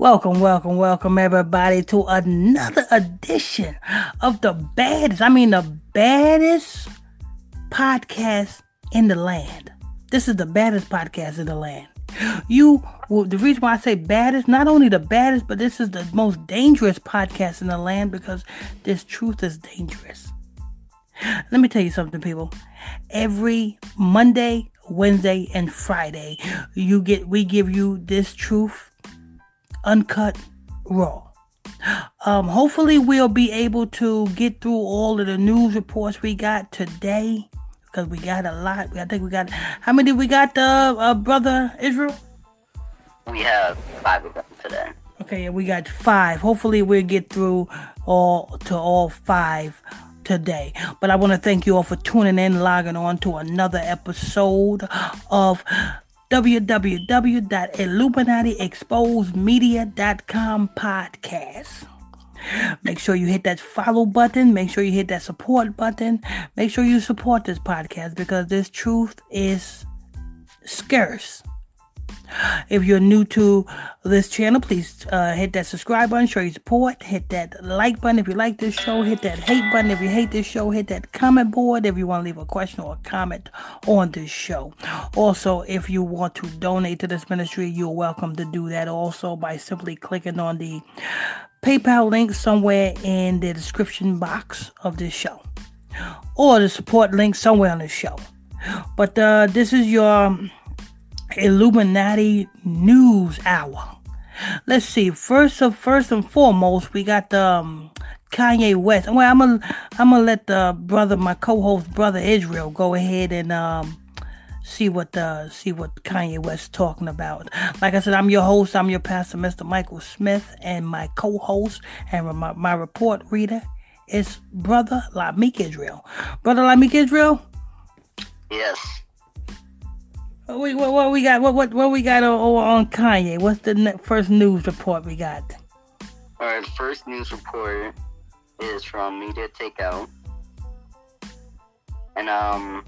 Welcome, welcome, welcome, everybody, to another edition of the baddest, I mean, the baddest podcast in the land. This is the baddest podcast in the land. You, well, the reason why I say baddest, not only the baddest, but this is the most dangerous podcast in the land because this truth is dangerous. Let me tell you something, people. Every Monday, Wednesday, and Friday, you get we give you this truth uncut raw. Um, hopefully we'll be able to get through all of the news reports we got today because we got a lot. I think we got how many we got, uh, uh brother Israel? We have five of them today. Okay, we got five. Hopefully we'll get through all to all five today. But I want to thank you all for tuning in, logging on to another episode of www.illuminatiexposedmedia.com podcast. Make sure you hit that follow button. Make sure you hit that support button. Make sure you support this podcast because this truth is scarce. If you're new to this channel, please uh, hit that subscribe button, show your support, hit that like button if you like this show, hit that hate button if you hate this show, hit that comment board if you want to leave a question or a comment on this show. Also, if you want to donate to this ministry, you're welcome to do that also by simply clicking on the PayPal link somewhere in the description box of this show or the support link somewhere on the show. But uh, this is your Illuminati News Hour. Let's see. First of first and foremost, we got the um, Kanye West. Well, I'm gonna I'm gonna let the brother, my co-host, brother Israel, go ahead and um, see what the see what Kanye West talking about. Like I said, I'm your host. I'm your pastor, Mr. Michael Smith, and my co-host and my, my report reader is brother Lamik Israel. Brother Lamik Israel. Yes. What, what, what we got? What what what we got on, on Kanye? What's the ne- first news report we got? All right, first news report is from Media Takeout, and um,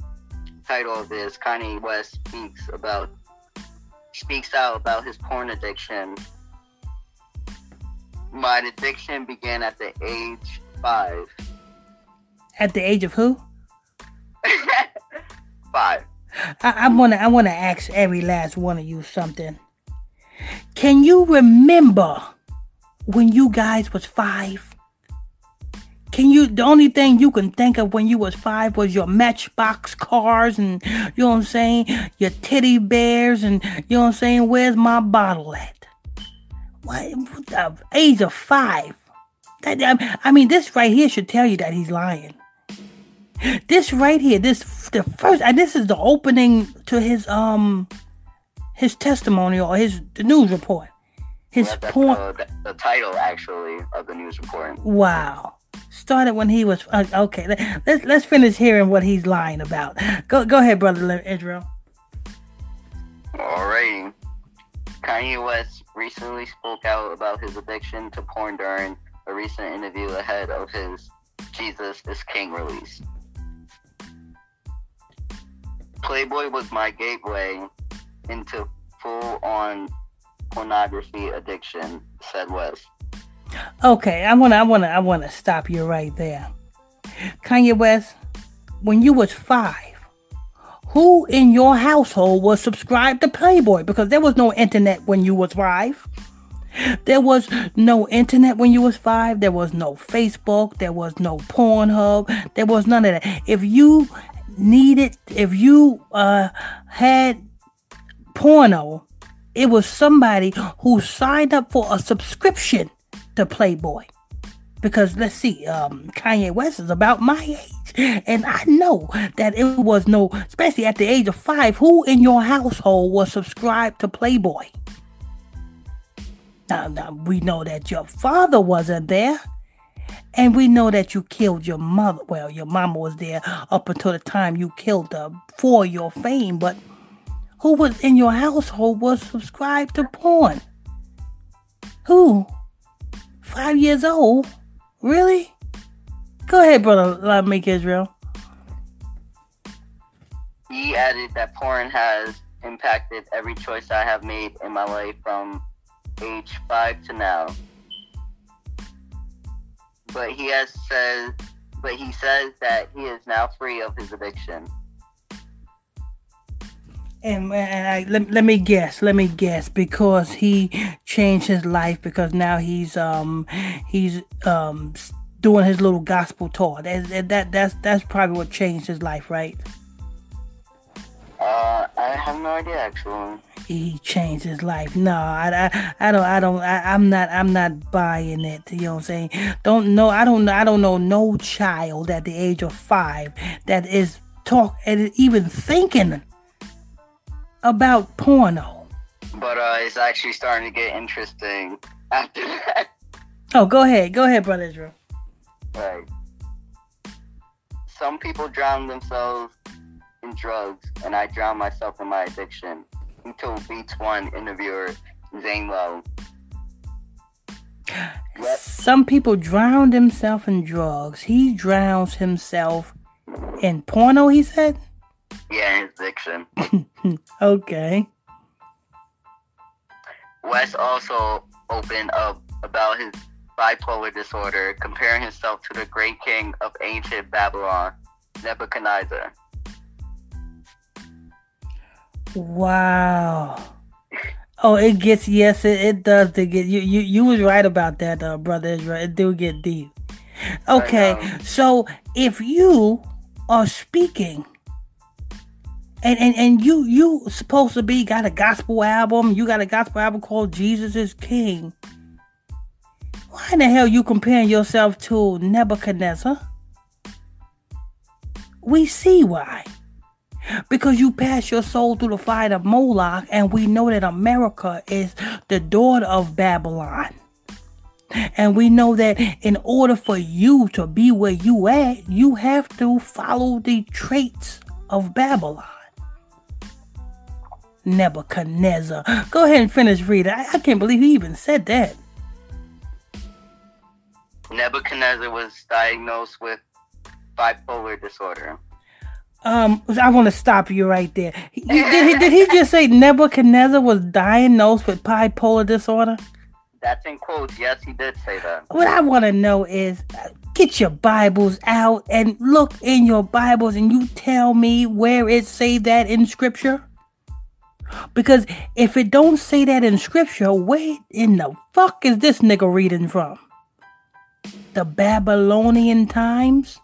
title of this Kanye West speaks about speaks out about his porn addiction. My addiction began at the age five. At the age of who? five. I, I wanna I wanna ask every last one of you something. Can you remember when you guys was five? Can you the only thing you can think of when you was five was your matchbox cars and you know what I'm saying? Your teddy bears and you know what I'm saying? Where's my bottle at? What the age of five? I mean this right here should tell you that he's lying. This right here, this the first, and this is the opening to his um his testimony or his the news report. His that's, point. uh, the, the title actually of the news report. Wow. Started when he was uh, okay. Let, let's let's finish hearing what he's lying about. Go go ahead, brother Israel. Alrighty. Kanye West recently spoke out about his addiction to porn during a recent interview ahead of his Jesus is King release. Playboy was my gateway into full on pornography addiction, said West. Okay, I wanna I wanna I wanna stop you right there. Kanye West, when you was five, who in your household was subscribed to Playboy? Because there was no internet when you was five. There was no internet when you was five. There was no Facebook. There was no Pornhub. There was none of that. If you needed, if you uh had porno, it was somebody who signed up for a subscription to Playboy. Because let's see, um, Kanye West is about my age, and I know that it was no, especially at the age of five, who in your household was subscribed to Playboy? Now, now we know that your father wasn't there, and we know that you killed your mother. Well, your mama was there up until the time you killed her for your fame, but who was in your household was subscribed to porn? Who? Five years old? Really? Go ahead, brother. Lamik Israel. He added that porn has impacted every choice I have made in my life from age five to now. But he has said, but he says that he is now free of his addiction. And, and I, let, let me guess, let me guess, because he changed his life because now he's um he's um doing his little gospel tour. That, that that's that's probably what changed his life, right? Uh, I have no idea actually. He changed his life. No, I, I, I don't, I don't, I, I'm not, I'm not buying it. You know what I'm saying? Don't know, I don't, I don't know no child at the age of five that is talk and even thinking about porno. But uh, it's actually starting to get interesting after that. Oh, go ahead, go ahead, brother Israel. Right. Some people drown themselves drugs, and I drown myself in my addiction. He told Beats One interviewer Zane Lowe. Yep. Some people drown themselves in drugs. He drowns himself in porno, he said? Yeah, his addiction. okay. West also opened up about his bipolar disorder, comparing himself to the great king of ancient Babylon, Nebuchadnezzar. Wow. Oh, it gets yes, it, it does to get you. You you was right about that, uh, brother Israel. It do get deep. Okay, so if you are speaking and, and and you you supposed to be got a gospel album, you got a gospel album called Jesus is King. Why in the hell you comparing yourself to Nebuchadnezzar? We see why. Because you pass your soul through the fire of Moloch, and we know that America is the daughter of Babylon. And we know that in order for you to be where you at, you have to follow the traits of Babylon. Nebuchadnezzar. Go ahead and finish reading. I, I can't believe he even said that. Nebuchadnezzar was diagnosed with bipolar disorder. Um, I want to stop you right there. He, did, he, did he just say Nebuchadnezzar was diagnosed with bipolar disorder? That's in quotes. Yes, he did say that. What I want to know is get your Bibles out and look in your Bibles and you tell me where it say that in scripture. Because if it don't say that in scripture, where in the fuck is this nigga reading from? The Babylonian times?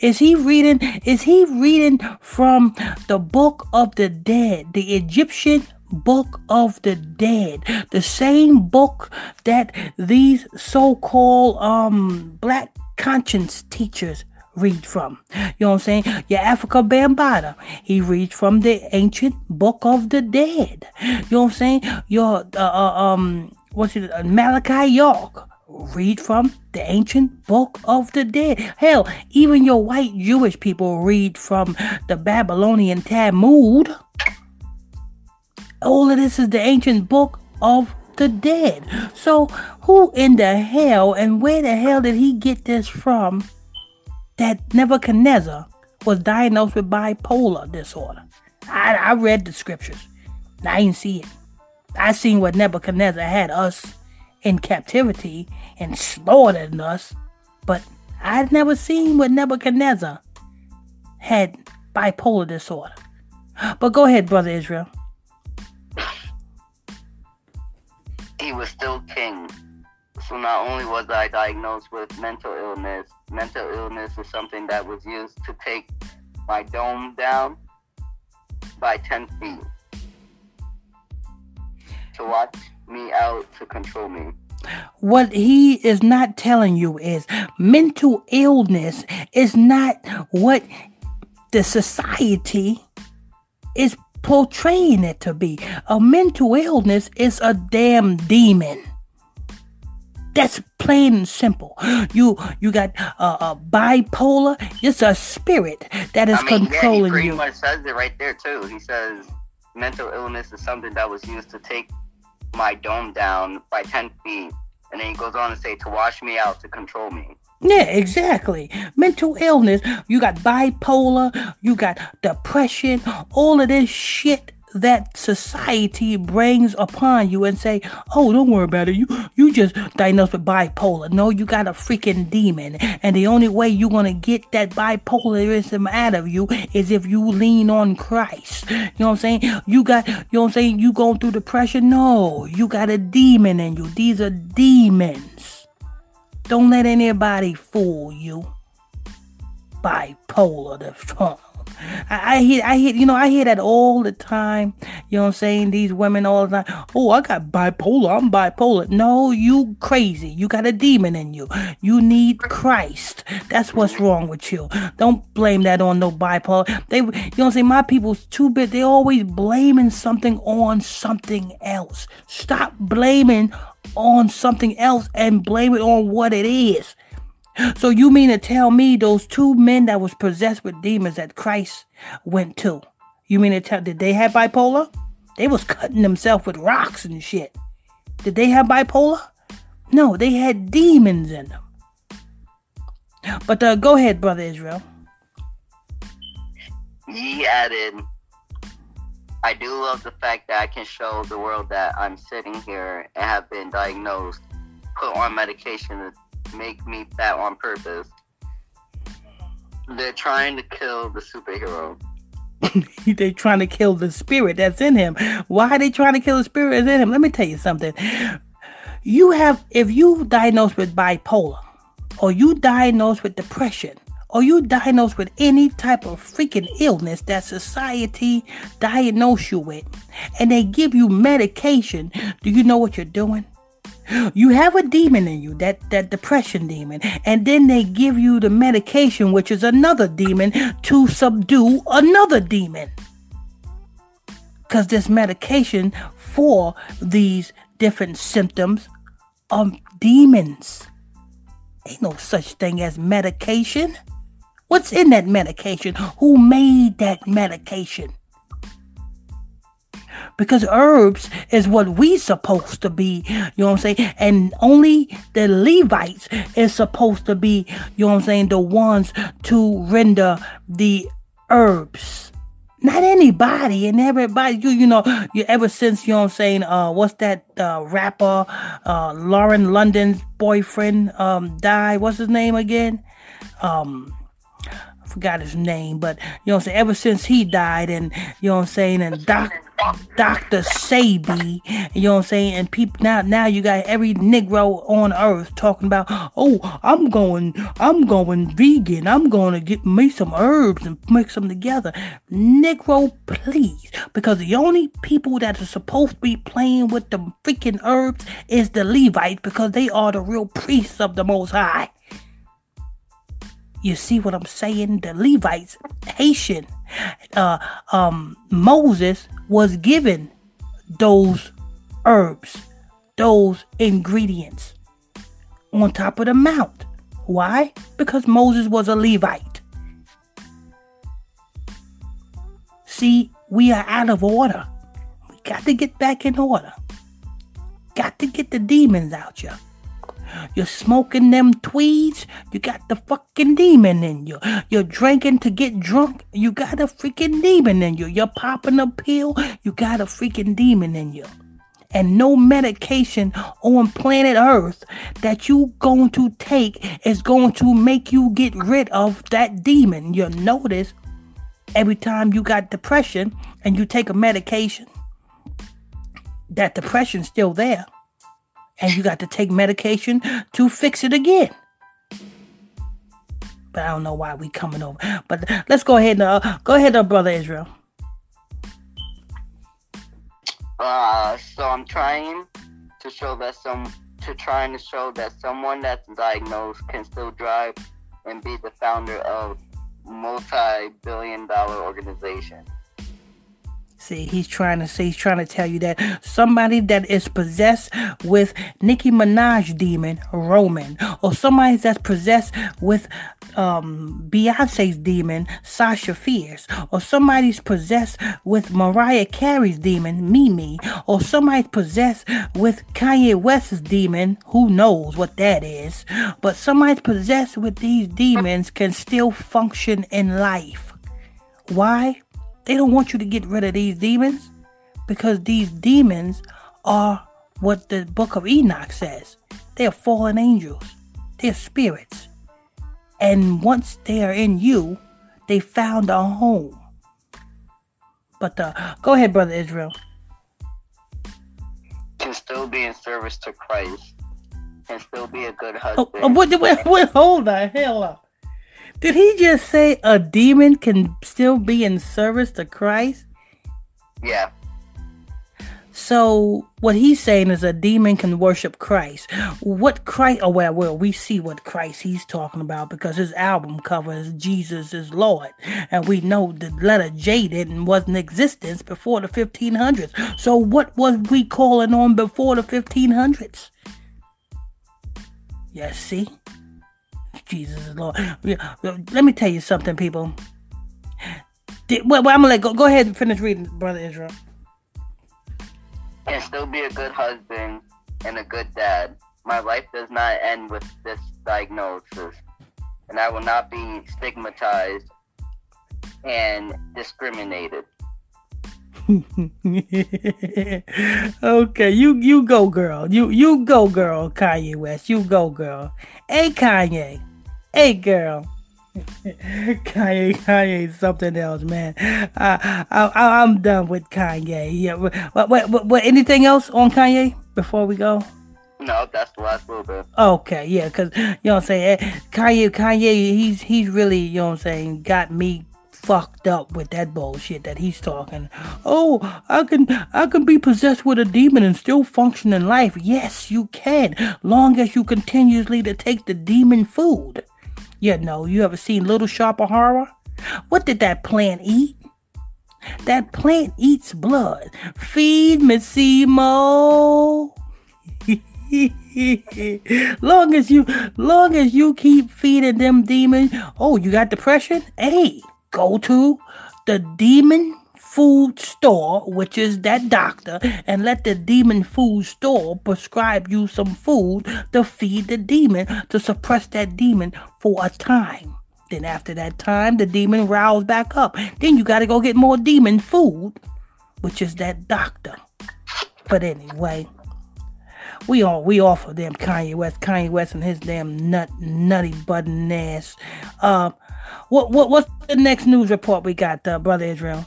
Is he reading is he reading from the book of the dead, the Egyptian book of the dead, the same book that these so-called um black conscience teachers read from. You know what I'm saying? Your Afrika Bambaataa, he reads from the ancient book of the dead. You know what I'm saying? Your uh, uh, um what's it uh, Malachi York read from the ancient book of the dead. Hell, even your white Jewish people read from the Babylonian Talmud. All of this is the ancient book of the dead. So, who in the hell and where the hell did he get this from that Nebuchadnezzar was diagnosed with bipolar disorder? I, I read the scriptures. I didn't see it. I seen what Nebuchadnezzar had us in captivity and slaughtered us, but I'd never seen what Nebuchadnezzar had bipolar disorder. But go ahead, brother Israel. He was still king. So not only was I diagnosed with mental illness, mental illness is something that was used to take my dome down by 10 feet. To watch me out to control me. What he is not telling you is mental illness is not what the society is portraying it to be. A mental illness is a damn demon. That's plain and simple. You you got a uh, bipolar. It's a spirit that is I mean, controlling yeah, he pretty you. much says it right there too. He says mental illness is something that was used to take my dome down by 10 feet. And then he goes on to say to wash me out to control me. Yeah, exactly. Mental illness. You got bipolar. You got depression. All of this shit that society brings upon you and say, "Oh, don't worry about it. You you just diagnosed with bipolar." No, you got a freaking demon, and the only way you're gonna get that bipolarism out of you is if you lean on Christ. You know what I'm saying? You got, you know what I'm saying? You going through depression? No, you got a demon in you. These are demons. Don't let anybody fool you. Bipolar, the strong. I, I hear, I hear, you know, I hear that all the time. You know what I'm saying? These women all the time. Oh, I got bipolar. I'm bipolar. No, you crazy. You got a demon in you. You need Christ. That's what's wrong with you. Don't blame that on no bipolar. They, you know what I'm saying? My people's too big. They always blaming something on something else. Stop blaming on something else and blame it on what it is. So you mean to tell me those two men that was possessed with demons that Christ went to? You mean to tell did they have bipolar? They was cutting themselves with rocks and shit. Did they have bipolar? No, they had demons in them. But uh, go ahead, brother Israel. He added, I do love the fact that I can show the world that I'm sitting here and have been diagnosed, put on medication make me that on purpose. They're trying to kill the superhero. they're trying to kill the spirit that's in him. Why are they trying to kill the spirit that's in him? Let me tell you something. You have, if you diagnosed with bipolar, or you diagnosed with depression, or you diagnosed with any type of freaking illness that society diagnose you with, and they give you medication, do you know what you're doing? You have a demon in you, that, that depression demon, and then they give you the medication, which is another demon, to subdue another demon. Because this medication for these different symptoms are demons. Ain't no such thing as medication. What's in that medication? Who made that medication? Because herbs is what we supposed to be, you know what I'm saying? And only the Levites is supposed to be, you know what I'm saying, the ones to render the herbs. Not anybody and everybody, you you know, you ever since you know what I'm saying, uh what's that uh rapper uh Lauren London's boyfriend um died, what's his name again? Um I forgot his name, but you know what I'm saying, ever since he died and you know what I'm saying, and Doc Dr. Sebi, you know what I'm saying? And people now now you got every Negro on earth talking about, oh, I'm going, I'm going vegan. I'm to get me some herbs and mix them together. Negro, please. Because the only people that are supposed to be playing with the freaking herbs is the Levites because they are the real priests of the Most High. You see what I'm saying? The Levites, Haitian, uh, um, Moses was given those herbs, those ingredients on top of the mount. Why? Because Moses was a Levite. See, we are out of order. We got to get back in order. Got to get the demons out, you. You're smoking them tweeds, you got the fucking demon in you. You're drinking to get drunk, you got a freaking demon in you. You're popping a pill, you got a freaking demon in you. And no medication on planet Earth that you going to take is going to make you get rid of that demon. You'll notice every time you got depression and you take a medication, that depression's still there and you got to take medication to fix it again. But I don't know why we coming over. But let's go ahead and uh, go ahead, uh, brother Israel. Uh, so I'm trying to show that some to trying to show that someone that's diagnosed can still drive and be the founder of multi-billion dollar organization. See, he's trying to say, he's trying to tell you that somebody that is possessed with Nicki Minaj demon, Roman, or somebody that's possessed with um, Beyonce's demon, Sasha Fierce, or somebody's possessed with Mariah Carey's demon, Mimi, or somebody's possessed with Kanye West's demon, who knows what that is, but somebody's possessed with these demons can still function in life. Why? They don't want you to get rid of these demons. because these demons are what the book of Enoch says. They are fallen angels. They're spirits. And once they are in you, they found a home. But uh, go ahead, brother Israel. Can still be in service to Christ. Can still be a good husband. Oh, oh, wait, wait, wait, hold the hell up. Did he just say a demon can still be in service to Christ? Yeah. So what he's saying is a demon can worship Christ. What Christ? Oh well, well, we see what Christ he's talking about because his album covers Jesus is Lord, and we know the letter J didn't was in existence before the 1500s. So what was we calling on before the 1500s? Yes, see, Jesus is Lord. Let me tell you something, people. Well, I'm gonna let go. Go ahead and finish reading, brother Israel can still be a good husband and a good dad. My life does not end with this diagnosis, and I will not be stigmatized and discriminated. okay, you you go, girl. You you go, girl. Kanye West, you go, girl. Hey, Kanye. Hey, girl. Kanye, Kanye, something else, man. I, I, I'm done with Kanye. Yeah. What, what, what, what, anything else on Kanye before we go? No, that's the last little bit. Okay, yeah, cause you know what I'm saying. Eh, Kanye, Kanye, he's he's really you know what I'm saying got me fucked up with that bullshit that he's talking. Oh, I can I can be possessed with a demon and still function in life. Yes, you can, long as you continuously to take the demon food. You know, you ever seen Little Shop of Horror? What did that plant eat? That plant eats blood. Feed me, Seymour. long as you long as you keep feeding them demons. Oh, you got depression? Hey, go to the demon food store, which is that doctor, and let the demon food store prescribe you some food to feed the demon to suppress that demon for a time. Then after that time, the demon riles back up. Then you gotta go get more demon food, which is that doctor. But anyway, we all we offer them Kanye West, Kanye West and his damn nut nutty button ass. Uh, what what what's the next news report we got, uh, brother Israel?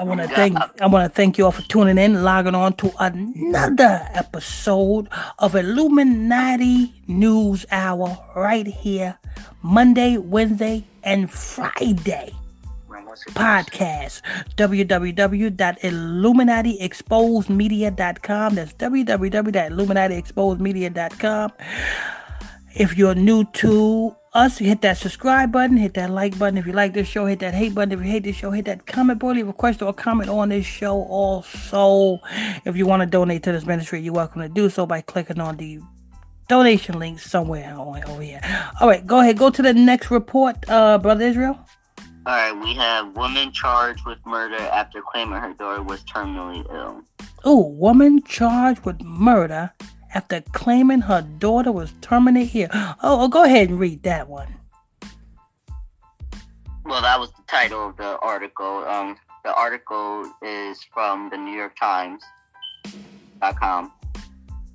I want to thank I want to thank you all for tuning in, logging on to another episode of Illuminati News Hour right here, Monday, Wednesday, and Friday podcast www.illuminatiexposedmedia.com that's www.illuminatiexposedmedia.com if you're new to us, hit that subscribe button, hit that like button. If you like this show, hit that hate button. If you hate this show, hit that comment button. Leave a question or comment on this show. Also, if you want to donate to this ministry, you're welcome to do so by clicking on the donation link somewhere over here. All right, go ahead. Go to the next report, uh, Brother Israel. All right, we have woman charged with murder after claiming her daughter was terminally ill. Oh, woman charged with murder after claiming her daughter was terminally here. Oh, oh, go ahead and read that one. Well, that was the title of the article. Um, the article is from the New York Times. Times.com.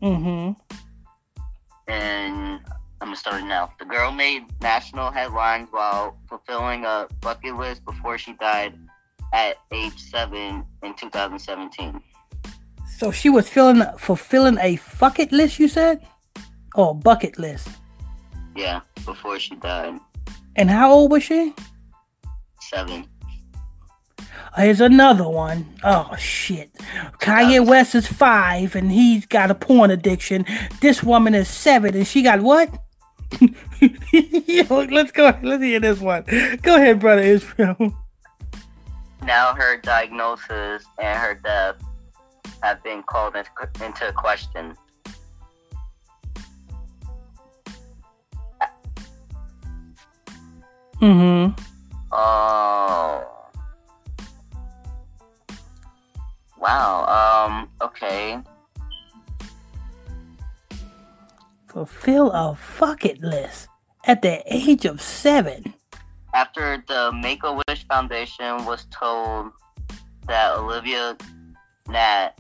Mm-hmm. And I'm gonna start now. The girl made national headlines while fulfilling a bucket list before she died at age seven in 2017. So she was filling fulfilling a bucket list, you said? Or bucket list? Yeah, before she died. And how old was she? Seven. Here's another one. Oh shit. Kanye West is five and he's got a porn addiction. This woman is seven and she got what? Yo, let's go. Let's hear this one. Go ahead, brother Israel. Now her diagnosis and her death have been called into question. Mm-hmm. Oh. Wow. Um. Okay. Fulfill a bucket list at the age of seven. After the Make a Wish Foundation was told that Olivia Gant,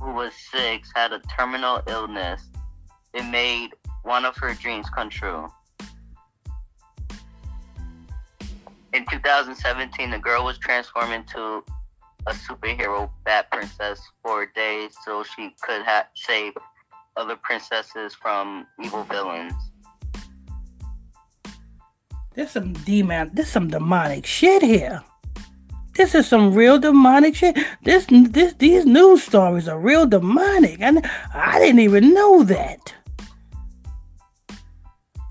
who was six, had a terminal illness. It made one of her dreams come true. In 2017, the girl was transformed into a superhero bat princess for days so she could ha- save other princesses from evil villains. There's some demon. There's some demonic shit here. This is some real demonic shit. This, this, these news stories are real demonic, and I didn't even know that.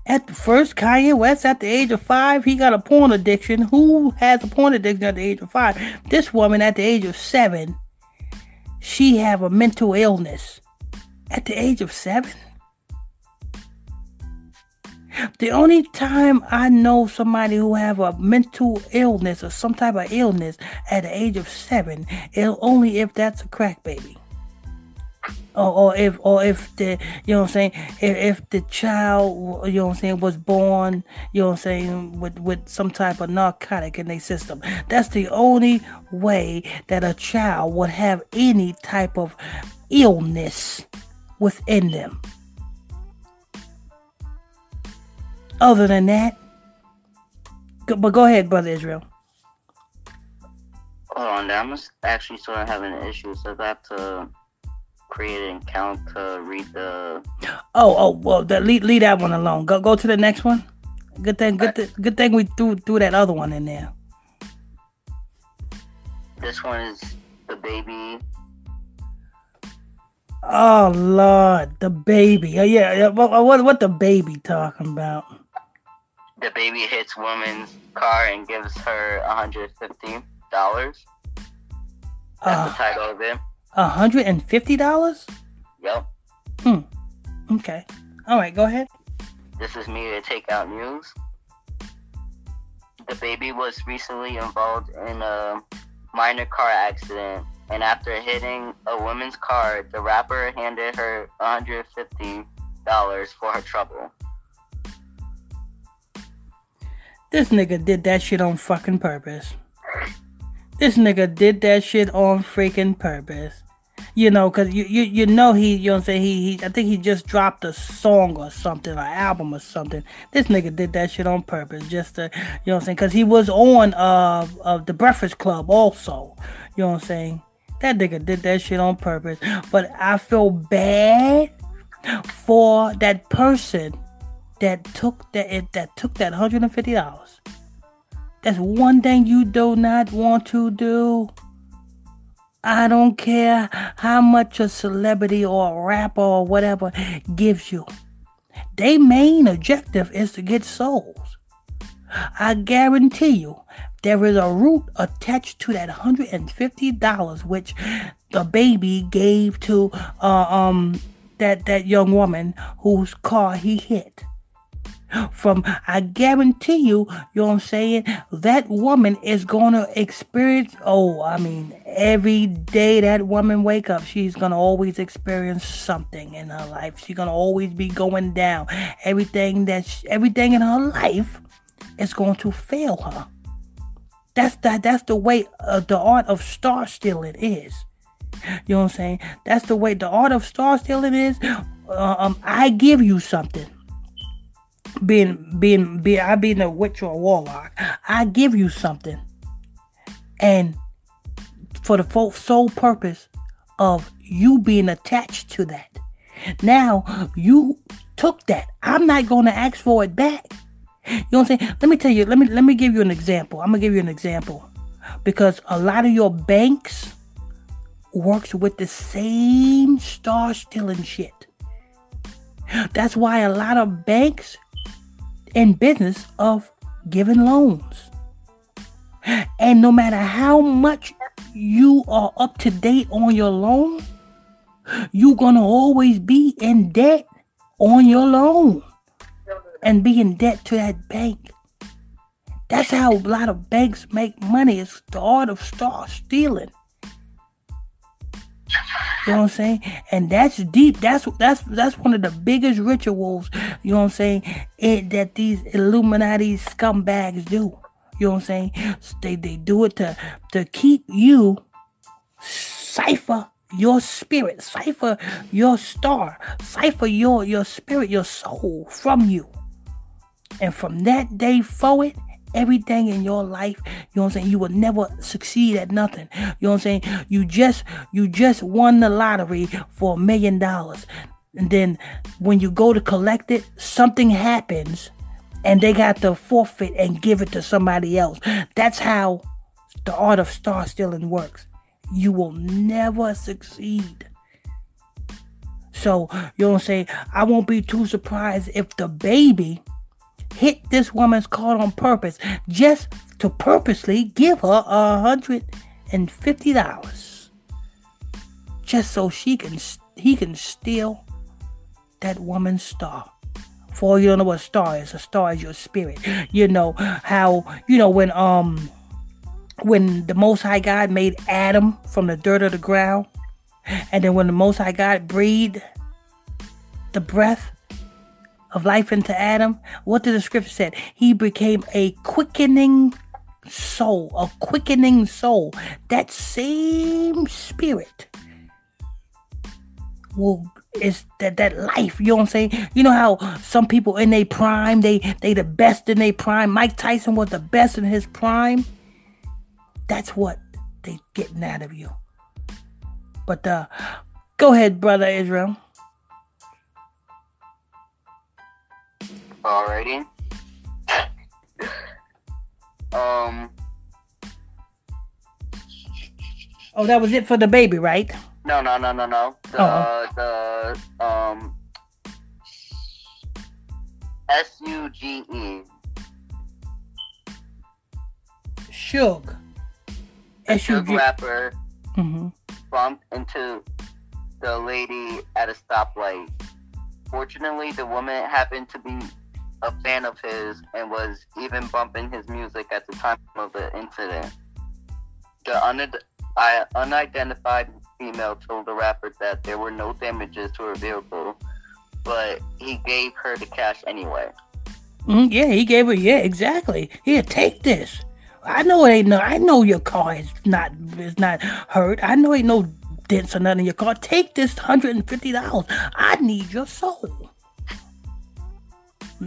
At the first, Kanye West, at the age of five, he got a porn addiction. Who has a porn addiction at the age of five? This woman, at the age of seven, she have a mental illness. At the age of seven. The only time I know somebody who have a mental illness or some type of illness at the age of seven is only if that's a crack baby. Or, or if or if the you know what I'm saying? If, if the child you know what I'm saying was born you know what I'm saying with with some type of narcotic in their system. That's the only way that a child would have any type of illness within them Other than that, go, but go ahead, brother Israel. Hold on, I'm actually sort of having an issue, so I have to create an account to read the. Oh, oh, well, that, leave, leave that one alone. Go, go to the next one. Good thing, good, th- good thing we threw threw that other one in there. This one is DaBaby. Oh Lord, DaBaby. Oh yeah, yeah. What, what, what DaBaby talking about? The baby hits woman's car and gives her $150. That's uh, the title of it. $150? Yep. Hmm. Okay. All right, go ahead. This is Media Takeout news. DaBaby was recently involved in a minor car accident, and after hitting a woman's car, the rapper handed her $150 for her trouble. This nigga did that shit on fucking purpose. This nigga did that shit on freaking purpose. You know, cause you, you you know he you know what I'm saying he, he I think he just dropped a song or something, an album or something. This nigga did that shit on purpose, just to you know what I'm saying, cause he was on uh of the Breakfast Club also. You know what I'm saying? That nigga did that shit on purpose. But I feel bad for that person that took that that took that hundred and fifty dollars. That's one thing you do not want to do. I don't care how much a celebrity or a rapper or whatever gives you. Their main objective is to get souls. I guarantee you, there is a root attached to that $150 which DaBaby gave to uh, um that that young woman whose car he hit from I guarantee you, you know what I'm saying? That woman is gonna experience oh, I mean, every day that woman wake up, she's gonna always experience something in her life. She's gonna always be going down. Everything that everything in her life is going to fail her. That's that that's the way uh, the art of star stealing is. You know what I'm saying? That's the way the art of star stealing is. Uh, um, I give you something being being being I being a witch or a warlock, I give you something, and for the sole purpose of you being attached to that. Now you took that. I'm not going to ask for it back. You know what I'm saying? Let me tell you. Let me let me give you an example. I'm gonna give you an example because a lot of your banks works with the same star stealing shit. That's why a lot of banks in business of giving loans. And no matter how much you are up to date on your loan, you're going to always be in debt on your loan and be in debt to that bank. That's how a lot of banks make money. It's the art of star stealing. You know what I'm saying? And that's deep. That's that's that's one of the biggest rituals. You know what I'm saying? It, that these Illuminati scumbags do. You know what I'm saying? They they do it to to keep you cipher your spirit, cipher your star, cipher your your spirit, your soul from you. And from that day forward, everything in your life, you know what I'm saying, you will never succeed at nothing. You know what I'm saying? You just you just won the lottery for a million dollars. And then when you go to collect it, something happens and they got to forfeit and give it to somebody else. That's how the art of star stealing works. You will never succeed. So, you know what I'm saying? I won't be too surprised if DaBaby hit this woman's card on purpose just to purposely give her a hundred and fifty dollars. Just so she can he can steal that woman's star. For you don't know what star is a star is your spirit. You know how you know when um when the most high god made adam from the dirt of the ground and then when the most high god breathed the breath of life into Adam, what did the scripture said? He became a quickening soul, a quickening soul. That same spirit will is that that life, you know what I'm saying? You know how some people in their prime, they they the best in their prime. Mike Tyson was the best in his prime. That's what they getting out of you. But uh go ahead, brother Israel. Alrighty. um. Oh, that was it for DaBaby, right? No, no, no, no, no. The oh. the um S U G E. Suge. S U G. rapper mm-hmm. bumped into the lady at a stoplight. Fortunately, the woman happened to be a fan of his and was even bumping his music at the time of the incident. The un- I, unidentified female told the rapper that there were no damages to her vehicle, but he gave her the cash anyway. Mm, yeah, he gave her. Yeah, exactly. Here, take this. I know it ain't no. I know your car is not is not hurt. I know ain't no dents or nothing in your car. Take this hundred and fifty dollars. I need your soul.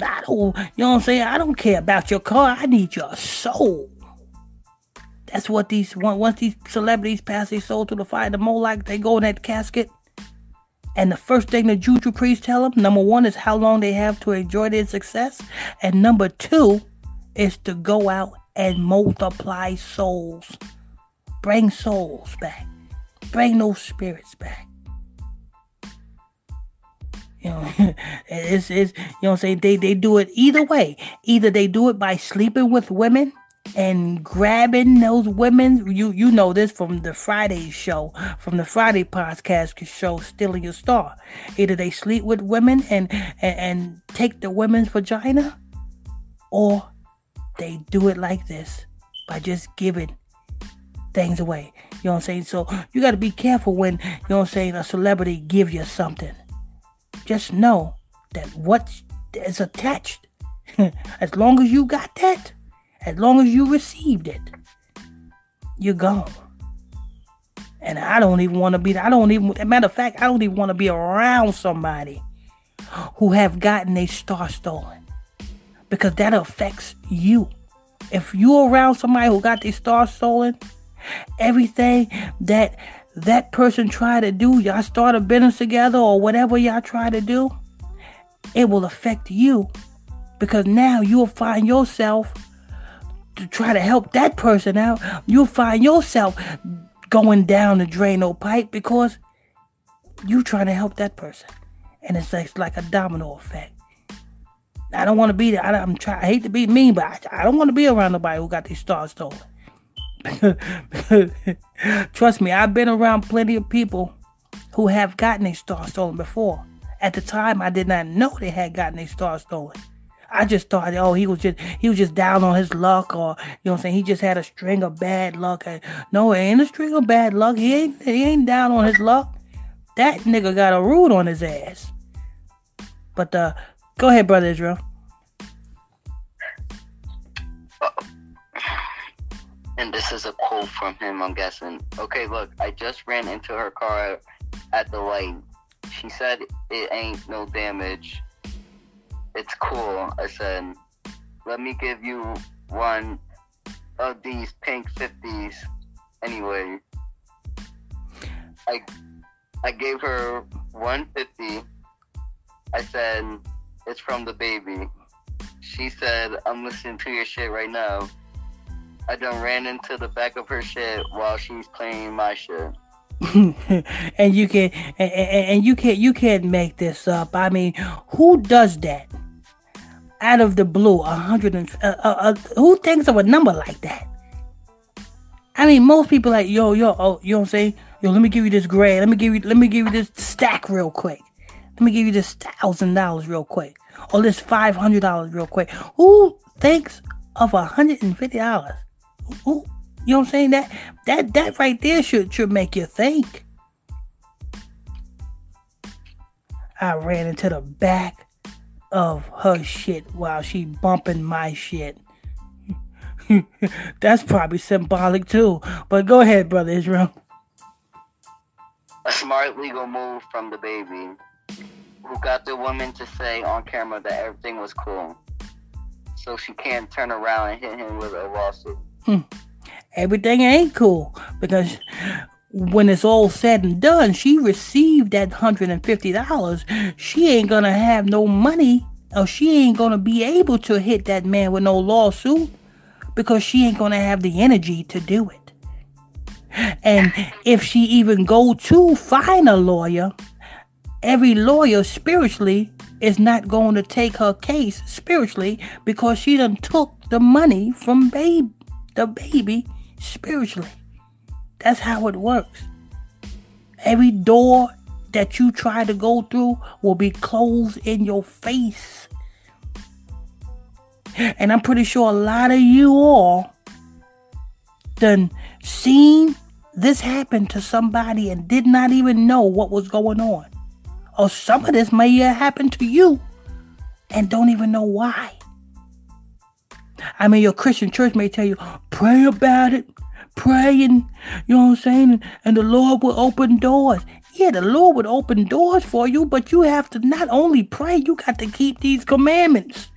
I don't, you know what I'm saying? I don't care about your car. I need your soul. That's what these once these celebrities pass their soul to the fire, the Moloch, they go in that casket. And the first thing the juju priests tell them, number one, is how long they have to enjoy their success, and number two, is to go out and multiply souls, bring souls back, bring those spirits back. You know, it's, it's you know I'm saying they, they do it either way. Either they do it by sleeping with women and grabbing those women. You you know this from the Friday show, from the Friday podcast show, Stealing Your Star. Either they sleep with women and, and, and take the women's vagina, or they do it like this by just giving things away. You know what I'm saying? So you got to be careful when, you know what I'm saying, a celebrity give you something just know that what is attached, as long as you got that, as long as you received it, you're gone. And I don't even want to be, I don't even, matter of fact, I don't even want to be around somebody who have gotten a star stolen because that affects you. If you're around somebody who got their star stolen, everything that that person try to do, y'all start a business together or whatever y'all try to do, it will affect you because now you'll find yourself to try to help that person out. You'll find yourself going down the Drano pipe because you trying to help that person, and it's like, it's like a domino effect. I don't want to be there. I, am trying. I hate to be mean, but I, I don't want to be around nobody who got these stars stolen. Trust me, I've been around plenty of people who have gotten a star stolen before. At the time, I did not know they had gotten a star stolen. I just thought, oh, he was just he was just down on his luck, or you know what I'm saying. He just had a string of bad luck. No, it ain't a string of bad luck. He ain't he ain't down on his luck. That nigga got a root on his ass. But uh, go ahead, brother Israel. And this is a quote from him, I'm guessing. Okay, look, I just ran into her car at the light. She said it ain't no damage. It's cool. I said, let me give you one of these pink 50s anyway. I I gave her 150. I said, it's from the baby. She said, I'm listening to your shit right now. I done ran into the back of her shit while she's playing my shit. and you can and, and, you can't you can't make this up. I mean, who does that? Out of the blue, a hundred and uh, uh, who thinks of a number like that? I mean, most people like yo yo oh you know what I'm saying? Yo, let me give you this grade. Let me give you let me give you this stack real quick. Let me give you this thousand dollars real quick, or this five hundred dollars real quick. Who thinks of a hundred and fifty dollars? Who you know what I'm saying? That that that right there should should make you think. I ran into the back of her shit while she bumping my shit. That's probably symbolic too. But go ahead, brother Israel. A smart legal move from the baby, who got the woman to say on camera that everything was cool, so she can't turn around and hit him with a lawsuit. Hmm everything ain't cool because when it's all said and done, she received that $150. She ain't gonna have no money or she ain't gonna be able to hit that man with no lawsuit because she ain't gonna have the energy to do it. And if she even go to find a lawyer, every lawyer spiritually is not going to take her case spiritually because she done took the money from babe the baby spiritually. That's how it works. Every door that you try to go through will be closed in your face. And I'm pretty sure a lot of you all done seen this happen to somebody and did not even know what was going on. Or some of this may have happened to you and don't even know why. I mean, your Christian church may tell you, pray about it, pray, and you know what I'm saying, and, the Lord will open doors. Yeah, the Lord would open doors for you, but you have to not only pray, you got to keep these commandments.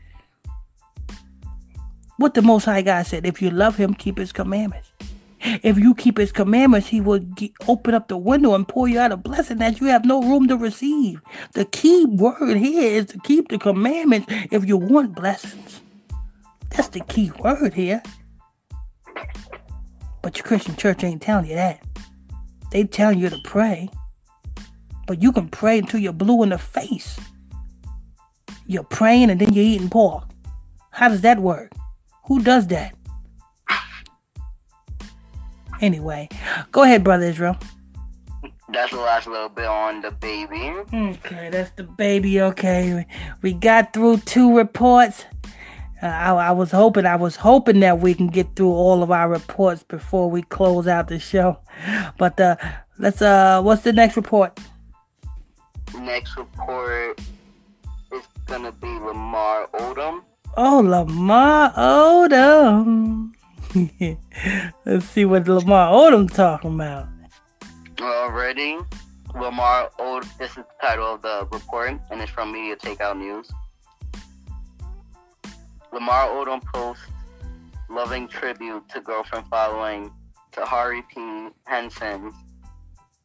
What the Most High God said, if you love Him, keep His commandments. If you keep His commandments, He will open up the window and pour you out a blessing that you have no room to receive. The key word here is to keep the commandments if you want blessings. That's the key word here. But your Christian church ain't telling you that. They telling you to pray. But you can pray until you're blue in the face. You're praying and then you're eating pork. How does that work? Who does that? Anyway, go ahead, Brother Israel. That's the last little bit on the baby. Okay, that's the baby. Okay, we got through two reports. Uh, I, I, was hoping, I was hoping that we can get through all of our reports before we close out the show. But uh, let's. Uh, what's the next report? Next report is gonna be Lamar Odom. Oh, Lamar Odom. let's see what Lamar Odom talking about. Already, Lamar Odom. This is the title of the report, and it's from Media Takeout News. Lamar Odom posts loving tribute to girlfriend following Taraji P. Henson's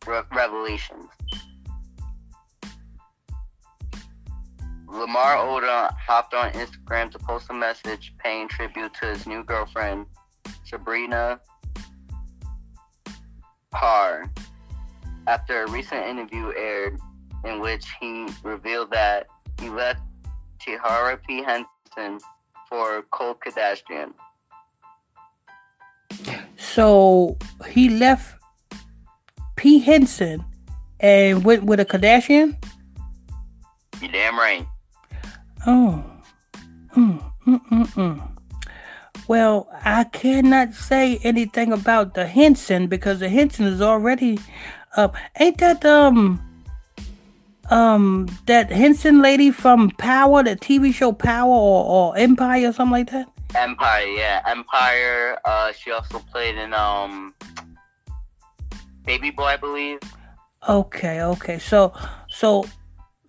re- revelations. Lamar Odom hopped on Instagram to post a message paying tribute to his new girlfriend, Sabrina Parr, after a recent interview aired in which he revealed that he left Taraji P. Henson for Khloe Kardashian. So he left P. Henson and went with a Kardashian? You damn right. Oh. Mm, mm, mm, mm. Well, I cannot say anything about the Henson because the Henson is already up. Ain't that um um that Henson lady from Power, the TV show Power or, or Empire or something like that? Empire, yeah, Empire. Uh, she also played in um, Baby Boy, I believe. Okay, okay. So, so,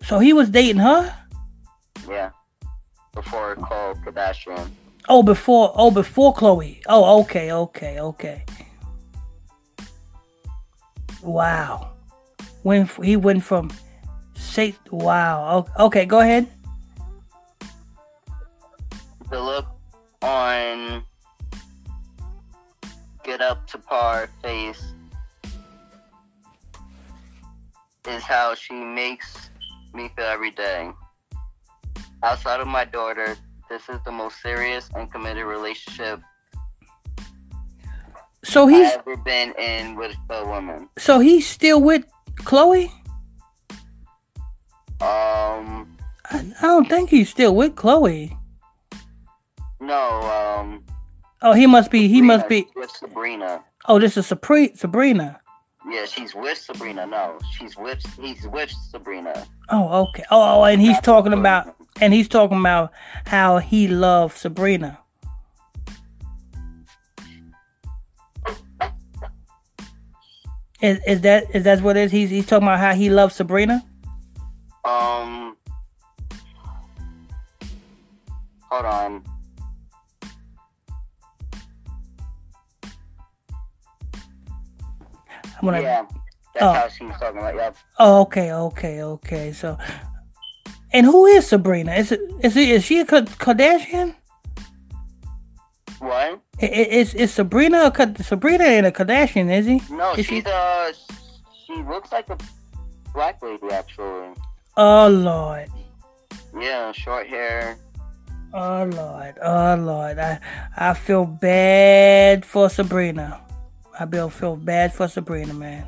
so he was dating her. Yeah, before Khloe Kardashian. Oh, before, oh, before Khloe. Oh, okay, okay, okay. Wow. When he went from say, wow. Okay, go ahead. The look on Get Up to Par face is how she makes me feel every day. Outside of my daughter, this is the most serious and committed relationship so he's I've ever been in with a woman. So he's still with Khloe? Um I, I don't think he's still with Khloe. No, um Oh, he must be. He must be with Sabrina. Oh, this is Sapri- Sabrina. Yeah, she's with Sabrina. No, she's with. He's with Sabrina. Oh, okay. Oh, oh and he's That's talking about, and he's talking about how he loves Sabrina. Is is that is that what it is? He's he's talking about how he loves Sabrina. Um, hold on. I'm gonna, yeah, that's oh. how she was talking about. Yep. Oh, okay, okay, okay. So, and who is Sabrina? Is it is it is she a Kardashian? What? Is is Sabrina a Sabrina ain't a Kardashian? Is he? No, is she's she? uh she looks like a black lady actually. Oh Lord. Yeah, short hair. Oh Lord, oh Lord, I I feel bad for Sabrina. I feel feel bad for Sabrina, man.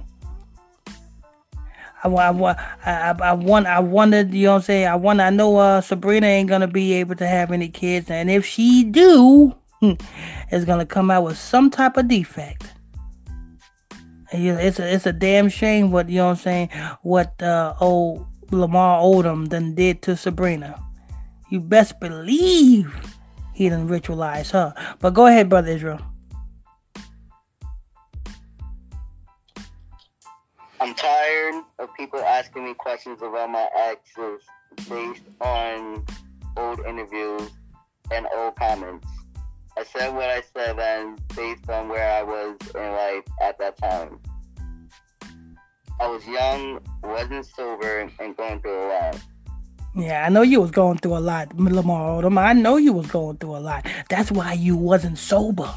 I, I, I, I, want, I wanted, you know what I'm saying? I want, I know uh, Sabrina ain't gonna be able to have any kids, and if she do, it's gonna come out with some type of defect. It's a, it's a damn shame what, you know what I'm saying, what uh, old Lamar Odom done did to Sabrina. You best believe he done ritualized her. But go ahead, Brother Israel. I'm tired of people asking me questions about my exes based on old interviews and old comments. I said what I said and based on where I was in life at that time. I was young, wasn't sober, and going through a lot. Yeah, I know you was going through a lot, Lamar Odom. I know you was going through a lot. That's why you wasn't sober.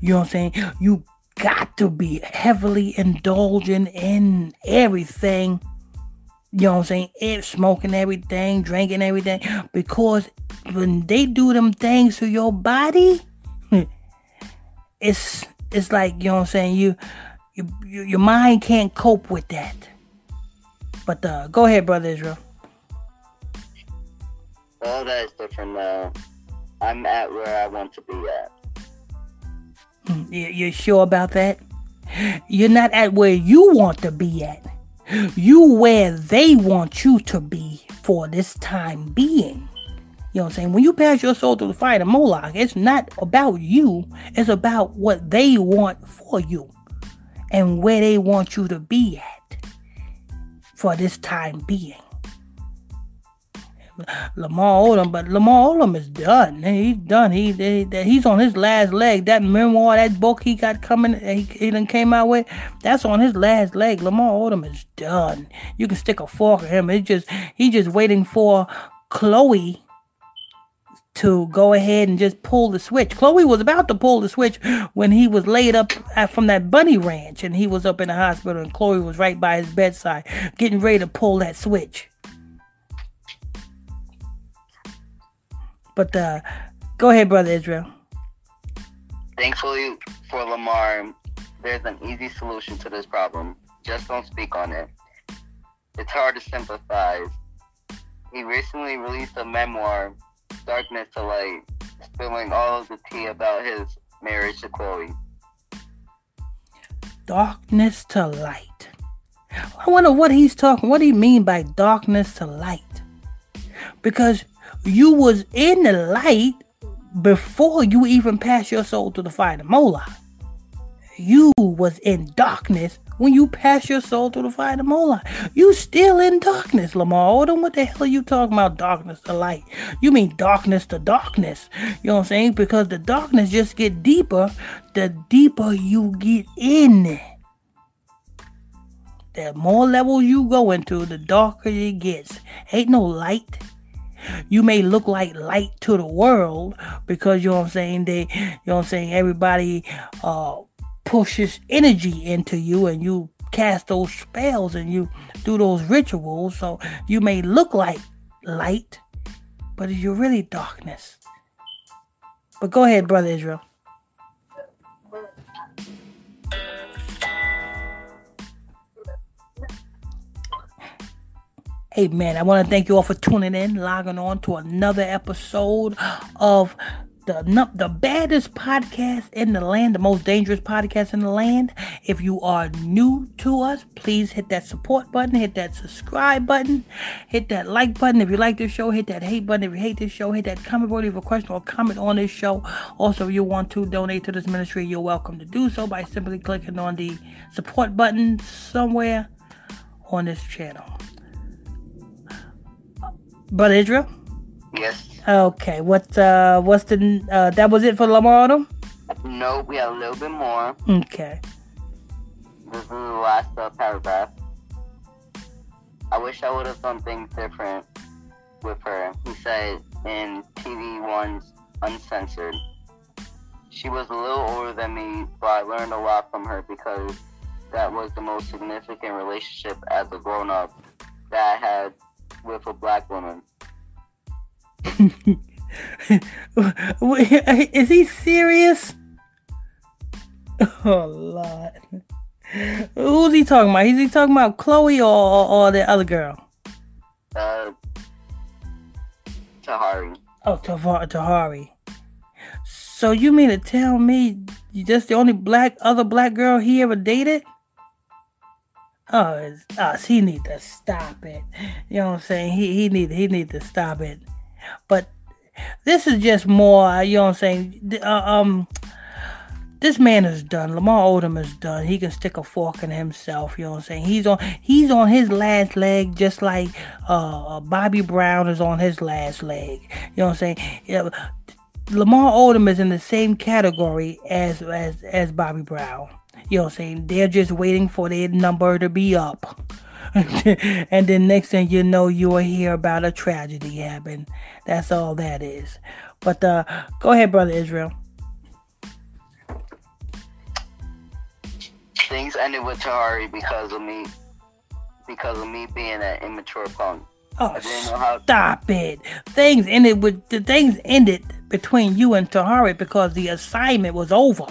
You know what I'm saying? You got to be heavily indulging in everything. You know what I'm saying? It, smoking everything, drinking everything. Because when they do them things to your body, it's it's like, you know what I'm saying, you, you your mind can't cope with that. But uh, go ahead, brother Israel. Well, that is different now. I'm at where I want to be at. You're sure about that? You're not at where you want to be at. You where they want you to be for this time being. You know what I'm saying? When you pass your soul through the fire to Moloch, it's not about you. It's about what they want for you and where they want you to be at for this time being. Lamar Odom, but Lamar Odom is done. He's done. He, he he's on his last leg. That memoir, that book he got coming, he, he done came out with, that's on his last leg. Lamar Odom is done. You can stick a fork in him. It's just he's just waiting for Khloe to go ahead and just pull the switch. Khloe was about to pull the switch when he was laid up from that bunny ranch and he was up in the hospital and Khloe was right by his bedside getting ready to pull that switch. But uh, go ahead, brother Israel. Thankfully for Lamar, there's an easy solution to this problem. Just don't speak on it. It's hard to sympathize. He recently released a memoir, Darkness to Light, spilling all of the tea about his marriage to Khloe. Darkness to light. I wonder what he's talking. What do you mean by darkness to light? Because you was in the light, before you even pass your soul to the fire of Moloch. You was in darkness when you pass your soul through the fire of the Moloch. You still in darkness, Lamar Odom. What the hell are you talking about? Darkness to light. You mean darkness to darkness. You know what I'm saying? Because the darkness just get deeper the deeper you get in. The more levels you go into, the darker it gets. Ain't no light. You may look like light to the world because you know what I'm saying. They, you know what I'm saying. Everybody uh, pushes energy into you, and you cast those spells and you do those rituals. So you may look like light, but you're really darkness. But go ahead, brother Israel. Hey man, I want to thank you all for tuning in, logging on to another episode of the the baddest podcast in the land, the most dangerous podcast in the land. If you are new to us, please hit that support button, hit that subscribe button, hit that like button. If you like this show, hit that hate button. If you hate this show, hit that comment button. If you have a question or comment on this show. Also, if you want to donate to this ministry, you're welcome to do so by simply clicking on the support button somewhere on this channel. Brother Israel? Yes. Okay. What uh what's the uh that was it for Lamar Odom? No, we have a little bit more. Okay. This is the last uh, paragraph. I wish I would have done things different with her, he said in TV One's Uncensored. She was a little older than me, but I learned a lot from her because that was the most significant relationship as a grown up that I had with a black woman. Is he serious? Oh Lord. Who's he talking about? Is he talking about Khloe or, or, or the other girl? Uh, Tahari. Oh, Tahari. So you mean to tell me you just the only black other black girl he ever dated? Oh, it's us. He need to stop it. You know what I'm saying? He he need he need to stop it. But this is just more. You know what I'm saying? Uh, um, this man is done. Lamar Odom is done. He can stick a fork in himself. You know what I'm saying? He's on he's on his last leg, just like uh, Bobby Brown is on his last leg. You know what I'm saying? Yeah, Lamar Odom is in the same category as as as Bobby Brown. You know what I'm saying? They're just waiting for their number to be up. and then next thing you know, you will hear about a tragedy happen. That's all that is. But uh, go ahead, brother Israel. Things ended with Tahari because of me, because of me being an immature punk. Oh, stop it! Things ended with the things ended between you and Tahari because the assignment was over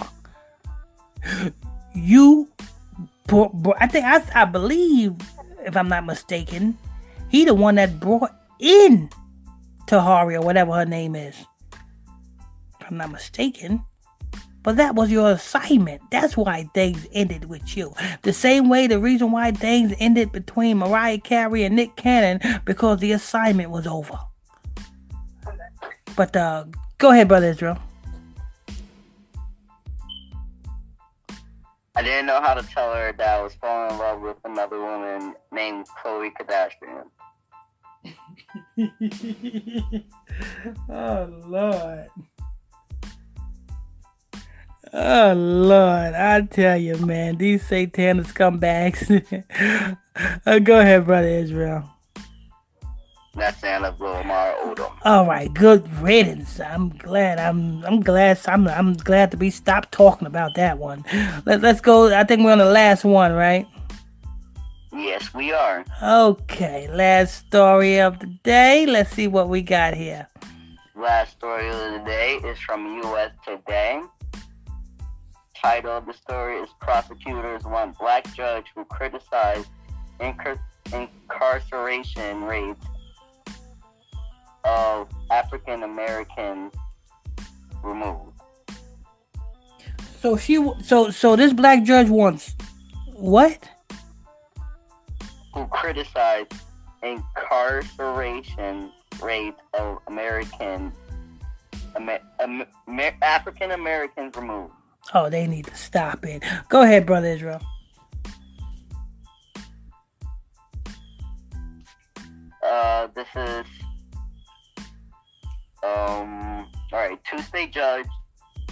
you I think I, I believe if I'm not mistaken, he the one that brought in Tahari or whatever her name is. If I'm not mistaken. But that was your assignment. That's why things ended with you. The same way the reason why things ended between Mariah Carey and Nick Cannon because the assignment was over. But uh, go ahead, brother Israel. I didn't know how to tell her that I was falling in love with another woman named Khloe Kardashian. oh Lord. Oh Lord, I tell you, man, these satanist comebacks. uh, go ahead, brother Israel. That's Anna Lamar Odom. All right, good riddance. I'm glad. I'm I'm glad. I'm I'm glad to be stopped talking about that one. Let, let's go. I think we're on the last one, right? Yes, we are. Okay, last story of the day. Let's see what we got here. Last story of the day is from U.S. Today. Title of the story is Prosecutors Want Black Judge Who Criticized Incar- Incarceration Rates of African Americans removed. So she, so so this black judge wants what? Who criticized incarceration rates of American Amer- Amer- African Americans removed. Oh, they need to stop it. Go ahead, brother Israel. Uh, this is um. All right, two state judge,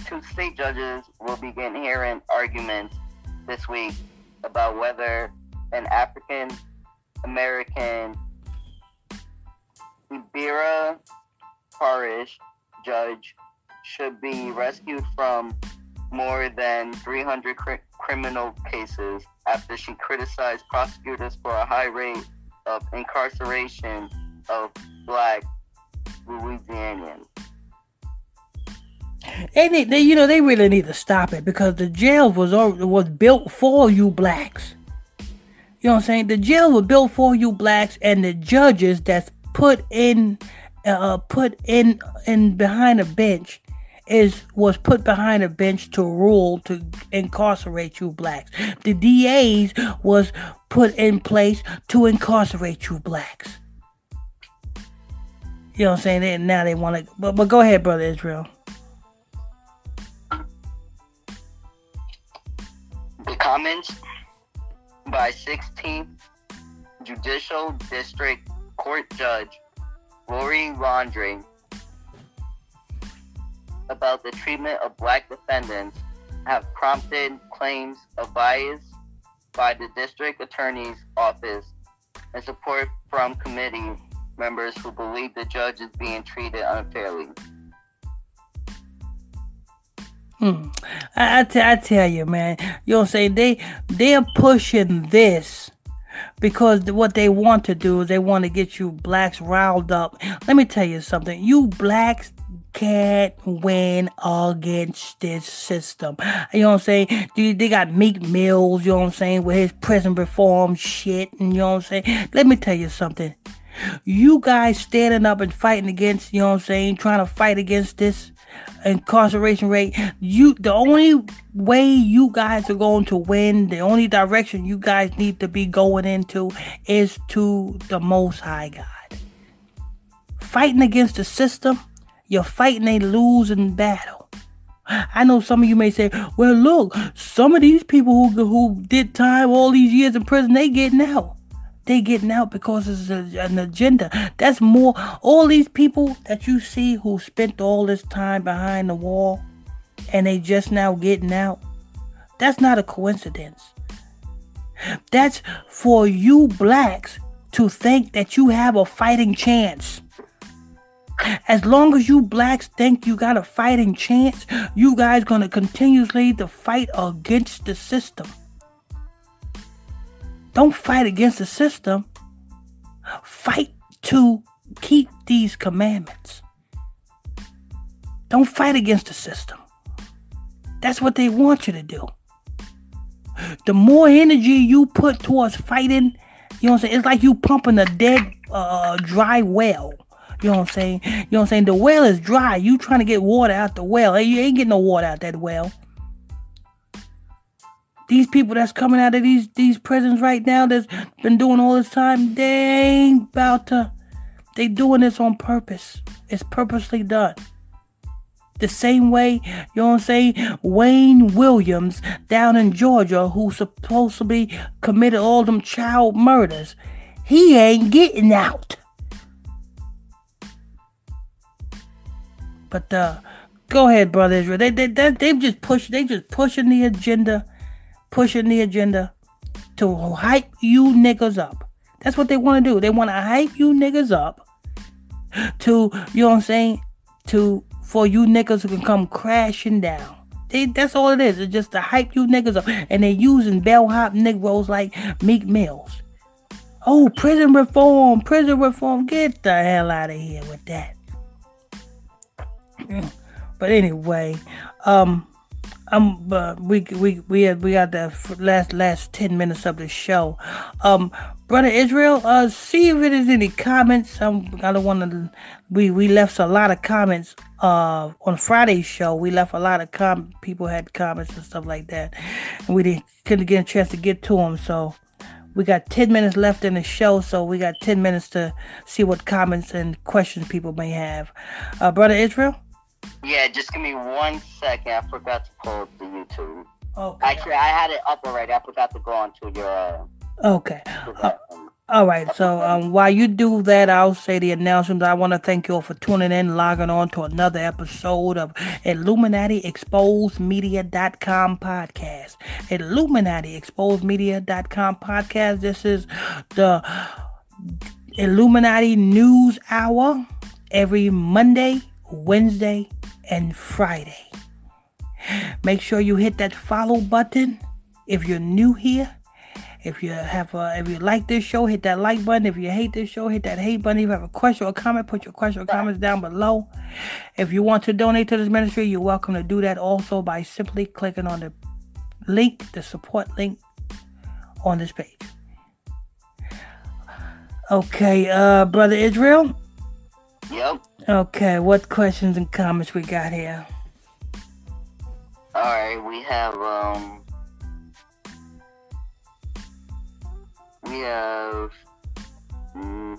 two state judges will begin hearing arguments this week about whether an African American Iberia Parish judge should be rescued from more than 300 cr- criminal cases after she criticized prosecutors for a high rate of incarceration of black Louisianians. They they, you know, they really need to stop it because the jail was was built for you blacks. You know what I'm saying? The jail was built for you blacks, and the judges that's put in, uh, put in, in behind a bench, is was put behind a bench to rule to incarcerate you blacks. The DAs was put in place to incarcerate you blacks. You know what I'm saying? And now they want to, but but go ahead, brother Israel. The comments by 16th Judicial District Court Judge Lori Landry about the treatment of black defendants have prompted claims of bias by the district attorney's office and support from committee members who believe the judge is being treated unfairly. Hmm. I, I, t- I tell you, man, you know saying? They, they're pushing this because what they want to do is they want to get you blacks riled up. Let me tell you something. You blacks can't win against this system. You know what I'm saying? Dude, they got Meek Mills, you know what I'm saying, with his prison reform shit, and you know what I'm saying? Let me tell you something. You guys standing up and fighting against, you know what I'm saying, trying to fight against this incarceration rate. You the only way you guys are going to win, the only direction you guys need to be going into is to the most high God. Fighting against the system, you're fighting a losing battle. I know some of you may say, well, look, some of these people who, who did time all these years in prison, they getting out. They getting out because it's a, an agenda. That's more. All these people that you see who spent all this time behind the wall, and they just now getting out. That's not a coincidence. That's for you blacks to think that you have a fighting chance. As long as you blacks think you got a fighting chance, you guys gonna continuously to fight against the system. Don't fight against the system. Fight to keep these commandments. Don't fight against the system. That's what they want you to do. The more energy you put towards fighting, you know what I'm saying? It's like you pumping a dead, uh, dry well. You know what I'm saying? You know what I'm saying? The well is dry. You trying to get water out the well. You ain't getting no water out that well. These people that's coming out of these these prisons right now that's been doing all this time, they ain't about to. They doing this on purpose. It's purposely done. The same way, you know what I'm saying? Wayne Williams down in Georgia, who supposedly committed all them child murders, he ain't getting out. But uh, go ahead, brother Israel. They they they they've just pushed. They just pushing the agenda pushing the agenda to hype you niggas up. That's what they want to do. They want to hype you niggas up to, you know what I'm saying, to for you niggas who can come crashing down. They, that's all it is. It's just to hype you niggas up. And they're using bellhop Negroes like Meek Mills. Oh, prison reform, prison reform. Get the hell out of here with that. But anyway, um, um, but we we we had, we got the last last ten minutes of the show. Um, brother Israel, uh, see if there's any comments. Um, I don't want to. We we left a lot of comments. Uh, on Friday's show, we left a lot of com. People had comments and stuff like that, and we didn't couldn't get a chance to get to them. So we got 10 minutes left in the show, so we got 10 minutes to see what comments and questions people may have. Uh, Brother Israel? Yeah, just give me one second. I forgot to pull up the YouTube. Okay. Actually, I had it up already. I forgot to go onto your. Uh, Okay. Uh, all right. So um, while you do that, I'll say the announcements. I want to thank you all for tuning in, logging on to another episode of Illuminati Exposed Media.com podcast. Illuminati Exposed Media.com podcast. This is the Illuminati News Hour every Monday, Wednesday, and Friday. Make sure you hit that follow button if you're new here. If you have a, if you like this show, hit that like button. If you hate this show, hit that hate button. If you have a question or comment, put your question or comments down below. If you want to donate to this ministry, you're welcome to do that also by simply clicking on the link, the support link on this page. Okay, uh, brother Israel. Yep. Okay, what questions and comments we got here? All right, we have um, we have mm,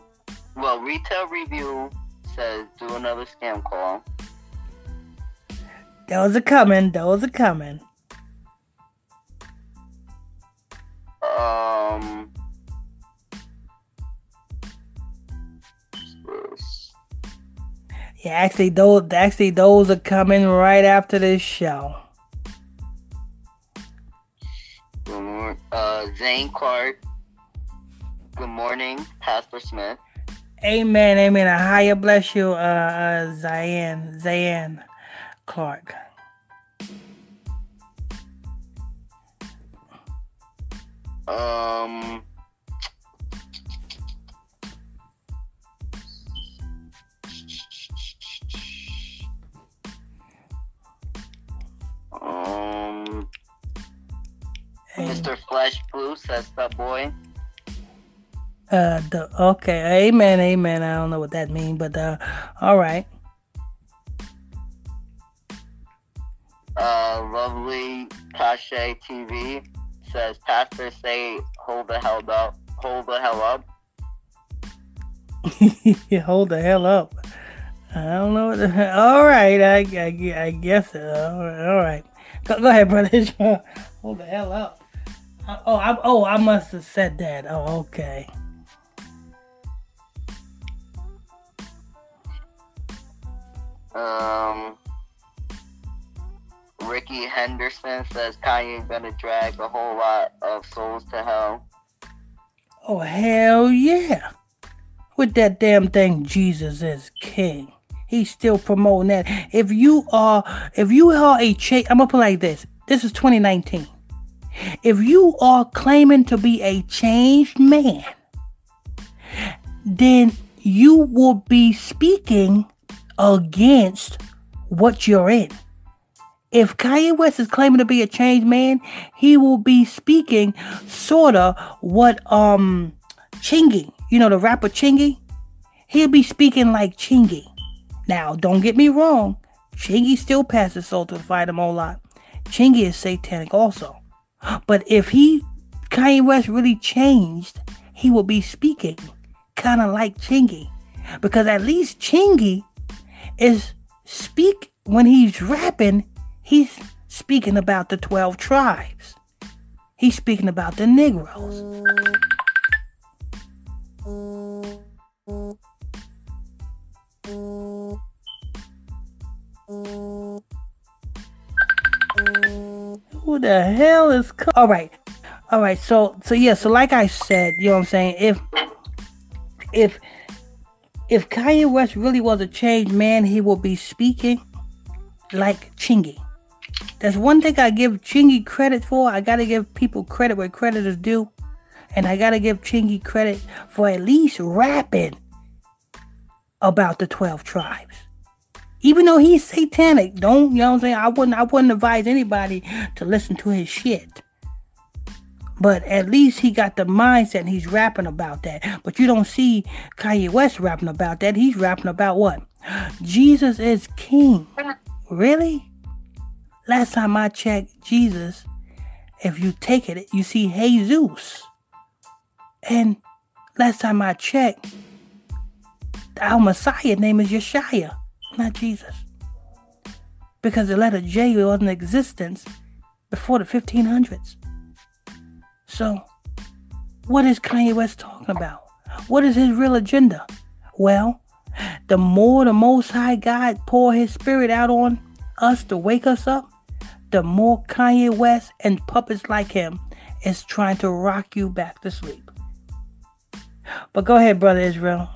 well, retail review says do another scam call. Those are coming. Those are coming. Um, Yeah, actually, those actually those are coming right after this show. good mor- uh, Zane Clark. Good morning, Pastor Smith. Amen, amen. A higher bless you, uh, uh Zion, Clark. Um, Mr. Flash Blue says the boy. uh, the okay, amen, amen. I don't know what that means, but uh, all right. Uh, lovely Cache TV says Pastor say hold the hell up, hold the hell up. Hold the hell up. I don't know. What the, all right, I, I, I guess. Uh, all right, all right. Go, go ahead, brother. Hold the hell up. Oh, I, oh, I must have said that. Oh, okay. Um, Ricky Henderson says Kanye gonna drag a whole lot of souls to hell. Oh hell yeah! With that damn thing, Jesus is King. He's still promoting that. If you are, if you are a change, I'm gonna put it like this. This is 2019. If you are claiming to be a changed man, then you will be speaking against what you're in. If Kanye West is claiming to be a changed man, he will be speaking sorta what um Chingy, you know the rapper Chingy, he'll be speaking like Chingy. Now, don't get me wrong, Chingy still passes soul to the fire the lot. Chingy is satanic also. But if he Kanye West really changed, he will be speaking kind of like Chingy. Because at least Chingy is speak when he's rapping, he's speaking about the 12 tribes. He's speaking about the Negroes. Who the hell is co- all right all right so so yeah so like i said you know what i'm saying? If if if kanye west really was a changed man he would be speaking like chingy. That's one thing i give chingy credit for. I gotta give people credit where credit is due. And i gotta give chingy credit for at least rapping about the 12 tribes even though he's satanic, don't you know what I'm saying? I wouldn't I wouldn't advise anybody to listen to his shit. But at least he got the mindset and he's rapping about that. But you don't see Kanye West rapping about that. He's rapping about what? Jesus is king. Really? Last time I checked, Jesus, if you take it, you see Jesus. And last time I checked, our Messiah name is Yeshua not Jesus. because the letter J was in existence before the 1500s. So, what is Kanye West talking about? What is his real agenda? Well, the more the Most High God pour His Spirit out on us to wake us up, the more Kanye West and puppets like him is trying to rock you back to sleep. But go ahead, brother Israel.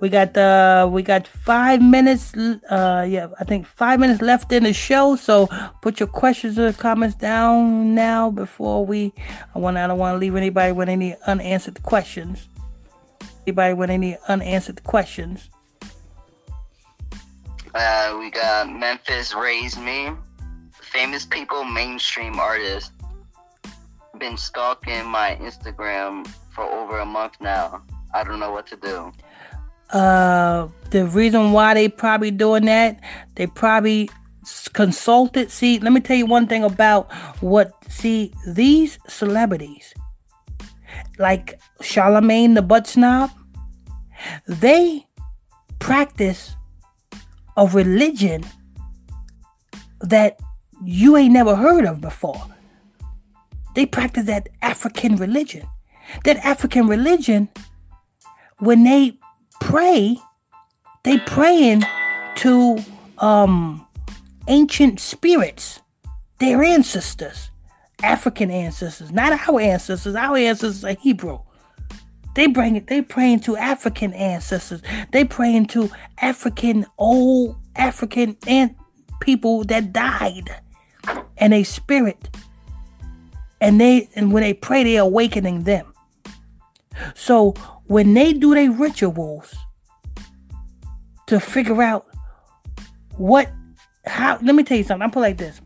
We got uh we got five minutes uh yeah, I think five minutes left in the show. So put your questions or comments down now before we I want I don't want to leave anybody with any unanswered questions. Anybody with any unanswered questions. Uh we got Memphis Raised Me. Famous people, mainstream artists. Been stalking my Instagram for over a month now. I don't know what to do. Uh, the reason why they probably doing that, they probably consulted. See, let me tell you one thing about what. See, these celebrities, like Charlemagne the butt snob, they practice a religion that you ain't never heard of before. They practice that African religion. That African religion, when they pray, they praying to um ancient spirits, their ancestors, African ancestors, not our ancestors. Our ancestors are Hebrew. They bring it. They praying to African ancestors. They praying to African old African and people that died, and a spirit. And they and when they pray, they awakening them. So when they do their rituals to figure out what how let me tell you something. I'm put like this.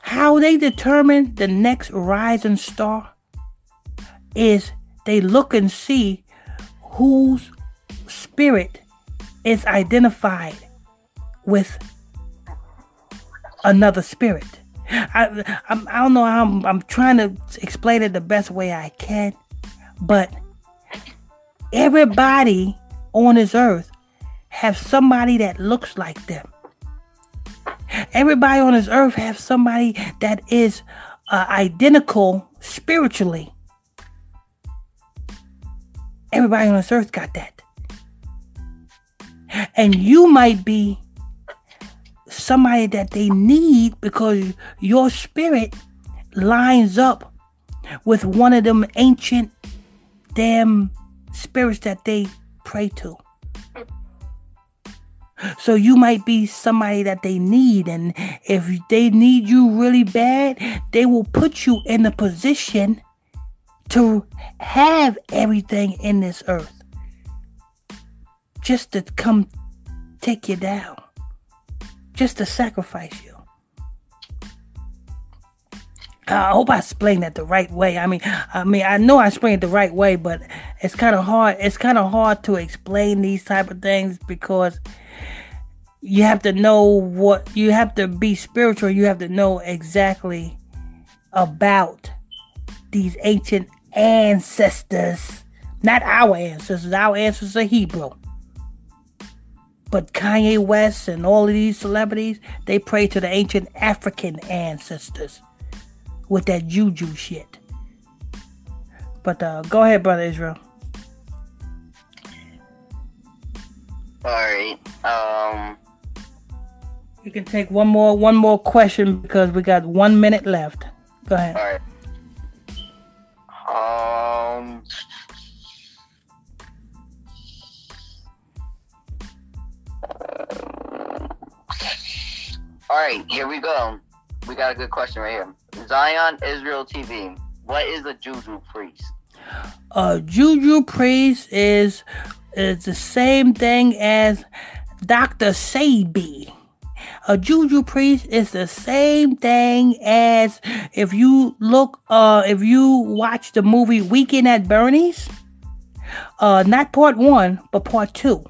How they determine the next rising star is they look and see whose spirit is identified with another spirit. I, I'm, I don't know how I'm, I'm trying to explain it the best way I can, but everybody on this earth have somebody that looks like them. Everybody on this earth have somebody that is uh, identical spiritually. Everybody on this earth got that. And you might be somebody that they need because your spirit lines up with one of them ancient damn spirits that they pray to. So you might be somebody that they need, and if they need you really bad, they will put you in a position to have everything in this earth just to come take you down, just to sacrifice you. Uh, I hope I explained that the right way. I mean, I mean, I know I explained it the right way, but it's kind of hard. It's kind of hard to explain these type of things because you have to know what you have to be spiritual. You have to know exactly about these ancient ancestors, not our ancestors. Our ancestors are Hebrew. But Kanye West and all of these celebrities, they pray to the ancient African ancestors with that juju shit. But uh, go ahead, brother Israel. All right. Um. You can take one more one more question because we got one minute left. Go ahead. All right. Um. All right, here we go. We got a good question right here. Zion Israel TV. What is a juju priest? A juju priest is is the same thing as Dr. Sebi. A juju priest is the same thing as if you look uh if you watch the movie Weekend at Bernie's, uh not part one, but part two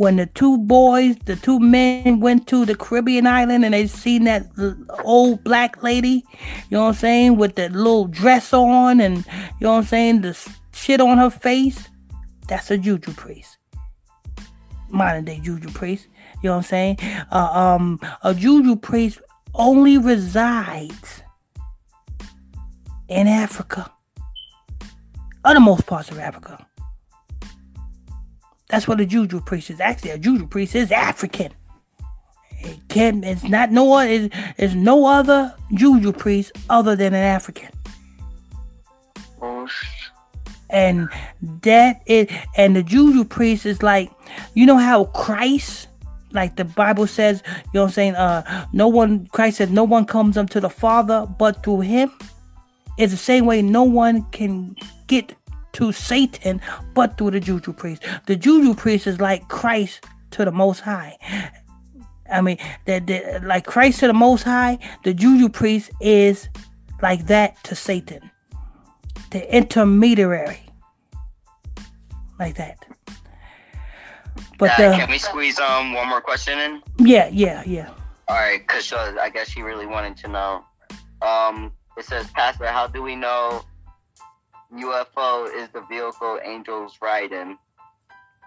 when the two boys, the two men went to the Caribbean island and they seen that old black lady, you know what I'm saying, with that little dress on and, you know what I'm saying, the shit on her face, that's a juju priest. Modern day juju priest. You know what I'm saying? Uh, um, a juju priest only resides in Africa, othermost parts of Africa. That's what a juju priest is. Actually, a juju priest is African. It can. It's not no. one It's, it's no other juju priest other than an African. Oh, and that is and the juju priest is like you know how christ like the bible says you know what i'm saying uh no one christ says no one comes unto the father but through him it's the same way no one can get to satan but through the juju priest the juju priest is like christ to the most high i mean that like christ to the most high the juju priest is like that to satan the intermediary, like that. But uh, can we squeeze um one more question in? Yeah, yeah, yeah. All right, cause uh, I guess she really wanted to know. Um, it says, Pastor, how do we know UFO is the vehicle angels ride in?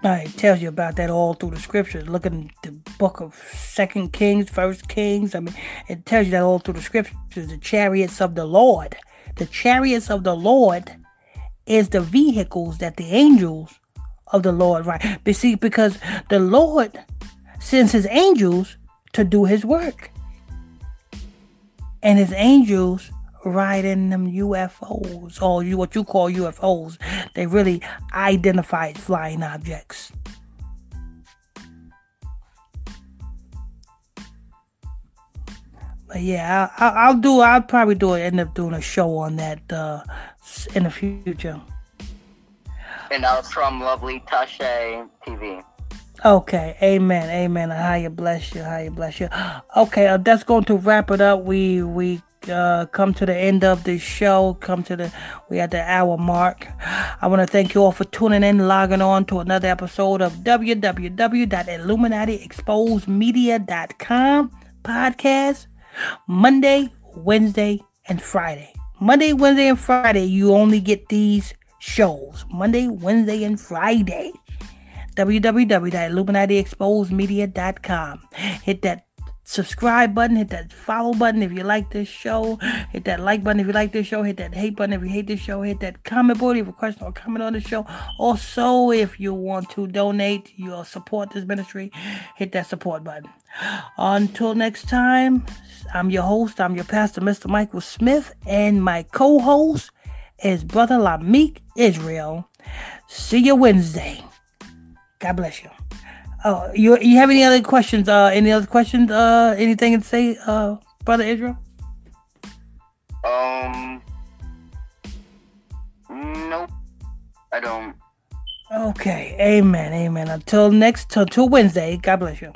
it tells you about that all through the scriptures. Look at the book of Second Kings, First Kings. I mean, it tells you that all through the scriptures. The chariots of the Lord the chariots of the Lord is the vehicles that the angels of the Lord ride. But see, because the Lord sends his angels to do his work. And his angels ride in them UFOs, or you what you call UFOs. They really identify flying objects. But yeah, I, will do. I'll probably do end up doing a show on that uh, in the future. And that was from lovely Tasha TV. Okay, amen, amen. How you bless you, how you bless you. Okay, uh, that's going to wrap it up. We we uh, come to the end of the show. Come to the we at the hour mark. I want to thank you all for tuning in, logging on to another episode of www.illuminatiexposedmedia.com podcast. Monday, Wednesday, and Friday. Monday, Wednesday, and Friday, you only get these shows. Monday, Wednesday, and Friday. www.illuminatiexposedmedia.com. Hit that subscribe button, hit that follow button if you like this show, hit that like button if you like this show, hit that hate button if you hate this show, hit that comment button if you have a question or comment on the show. Also, if you want to donate your support this ministry, hit that support button. Until next time, I'm your host, I'm your pastor, Mr. Michael Smith, and my co-host is Brother Lamik Israel. See you Wednesday. God bless you. Oh, you you have any other questions? Uh, any other questions? Uh, anything to say, uh, Brother Israel? Um, nope, I don't. Okay, amen, amen. Until next, until Wednesday. God bless you.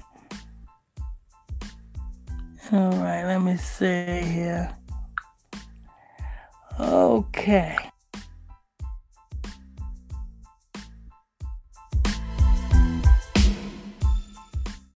All right, let me see here. Okay.